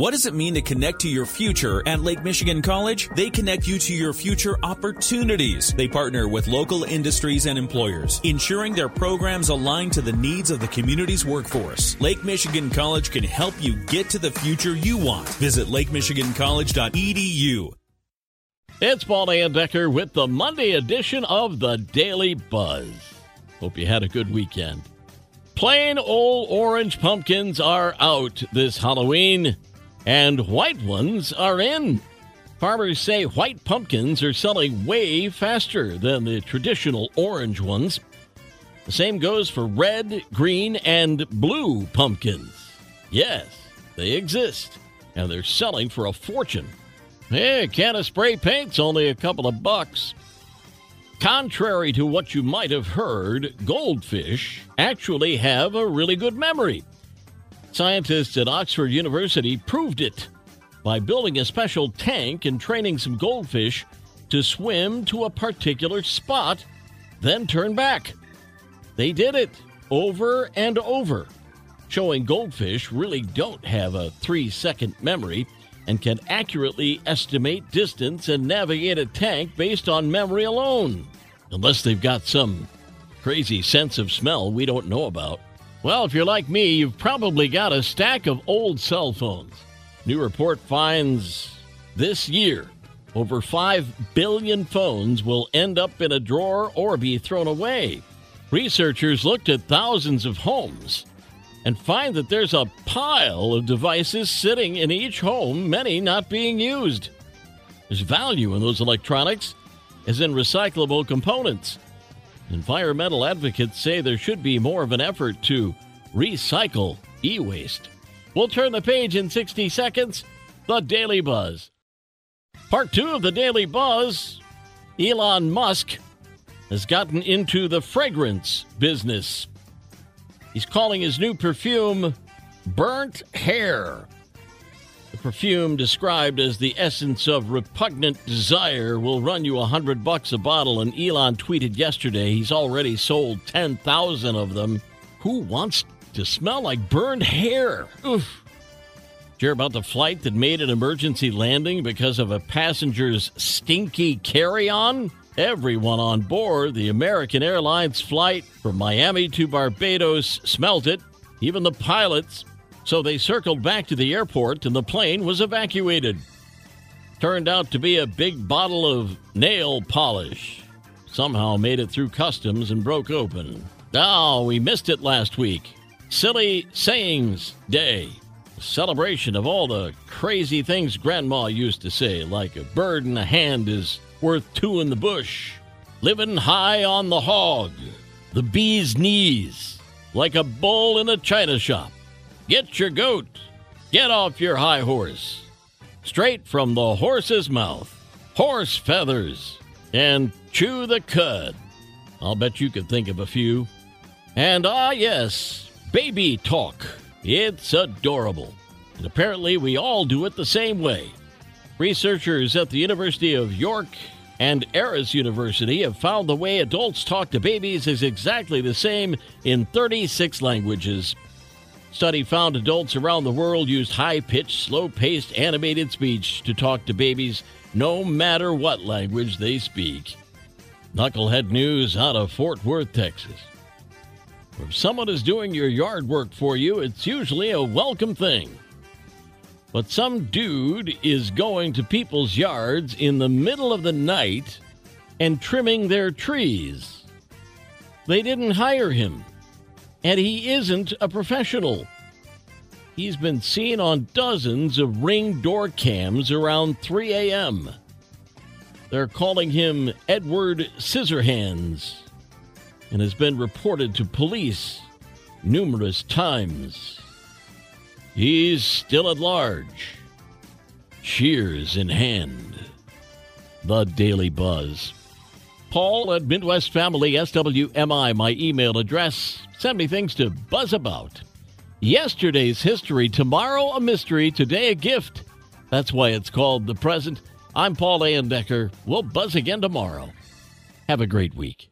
What does it mean to connect to your future at Lake Michigan College? They connect you to your future opportunities. They partner with local industries and employers, ensuring their programs align to the needs of the community's workforce. Lake Michigan College can help you get to the future you want. Visit lakemichigancollege.edu. It's Paul Layendecker with the Monday edition of the Daily Buzz. Hope you had a good weekend. Plain old orange pumpkins are out this Halloween, and white ones are in. Farmers say white pumpkins are selling way faster than the traditional orange ones. The same goes for red, green, and blue pumpkins. Yes, they exist, and they're selling for a fortune. Hey, a can of spray paint's only a couple of bucks. Contrary to what you might have heard, goldfish actually have a really good memory. Scientists at Oxford University proved it by building a special tank and training some goldfish to swim to a particular spot, then turn back. They did it over and over, showing goldfish really don't have a three second memory and can accurately estimate distance and navigate a tank based on memory alone. Unless they've got some crazy sense of smell we don't know about. Well, if you're like me, you've probably got a stack of old cell phones. New report finds this year over 5 billion phones will end up in a drawer or be thrown away. Researchers looked at thousands of homes and find that there's a pile of devices sitting in each home, many not being used. There's value in those electronics, as in recyclable components. Environmental advocates say there should be more of an effort to recycle e waste. We'll turn the page in 60 seconds. The Daily Buzz. Part two of the Daily Buzz Elon Musk has gotten into the fragrance business. He's calling his new perfume Burnt Hair. Perfume, described as the essence of repugnant desire, will run you a hundred bucks a bottle. And Elon tweeted yesterday he's already sold 10,000 of them. Who wants to smell like burned hair? Oof. Hear about the flight that made an emergency landing because of a passenger's stinky carry on? Everyone on board the American Airlines flight from Miami to Barbados smelt it, even the pilots. So they circled back to the airport and the plane was evacuated. Turned out to be a big bottle of nail polish. Somehow made it through customs and broke open. Oh, we missed it last week. Silly Sayings Day. A celebration of all the crazy things Grandma used to say, like a bird in the hand is worth two in the bush, living high on the hog, the bee's knees, like a bull in a china shop. Get your goat, get off your high horse, straight from the horse's mouth, horse feathers, and chew the cud. I'll bet you could think of a few. And ah, yes, baby talk. It's adorable. And apparently, we all do it the same way. Researchers at the University of York and Aarhus University have found the way adults talk to babies is exactly the same in 36 languages. Study found adults around the world used high pitched, slow paced animated speech to talk to babies no matter what language they speak. Knucklehead news out of Fort Worth, Texas. If someone is doing your yard work for you, it's usually a welcome thing. But some dude is going to people's yards in the middle of the night and trimming their trees. They didn't hire him, and he isn't a professional. He's been seen on dozens of ring door cams around 3 a.m. They're calling him Edward Scissorhands and has been reported to police numerous times. He's still at large, shears in hand. The Daily Buzz. Paul at Midwest Family SWMI, my email address. Send me things to buzz about. Yesterday's history, tomorrow a mystery, today a gift. That's why it's called The Present. I'm Paul Decker. We'll buzz again tomorrow. Have a great week.